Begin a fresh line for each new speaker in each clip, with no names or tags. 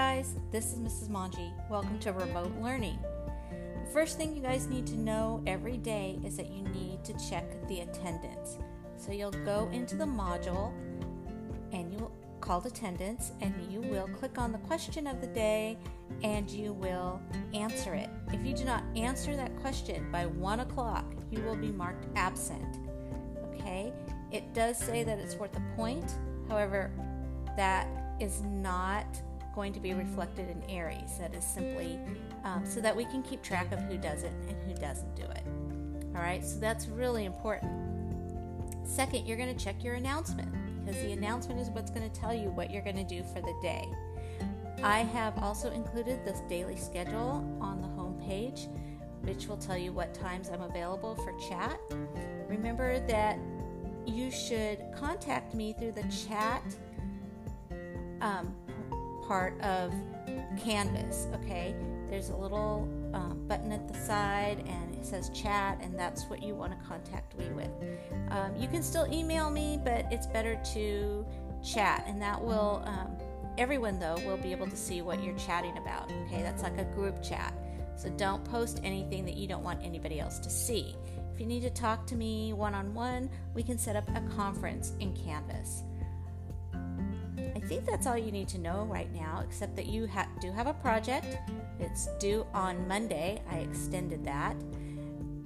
guys, this is Mrs. Manji. Welcome to Remote Learning. The first thing you guys need to know every day is that you need to check the attendance. So you'll go into the module and you will called attendance and you will click on the question of the day and you will answer it. If you do not answer that question by one o'clock, you will be marked absent. Okay? It does say that it's worth a point. However, that is not going to be reflected in Aeries. That is simply um, so that we can keep track of who does it and who doesn't do it. All right, so that's really important. Second, you're going to check your announcement because the announcement is what's going to tell you what you're going to do for the day. I have also included this daily schedule on the home page, which will tell you what times I'm available for chat. Remember that you should contact me through the chat um, part of Canvas, okay? There's a little um, button at the side and it says chat, and that's what you want to contact me with. Um, you can still email me, but it's better to chat, and that will, um, everyone though, will be able to see what you're chatting about, okay? That's like a group chat. So don't post anything that you don't want anybody else to see. If you need to talk to me one on one, we can set up a conference in Canvas. I think that's all you need to know right now, except that you ha- do have a project. It's due on Monday. I extended that.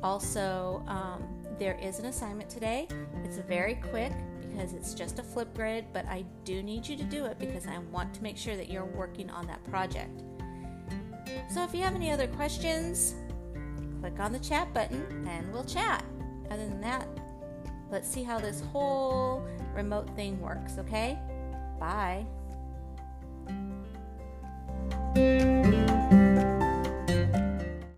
Also, um, there is an assignment today. It's very quick because it's just a Flipgrid, but I do need you to do it because I want to make sure that you're working on that project. So if you have any other questions, click on the chat button and we'll chat. Other than that, let's see how this whole remote thing works, okay? Bye.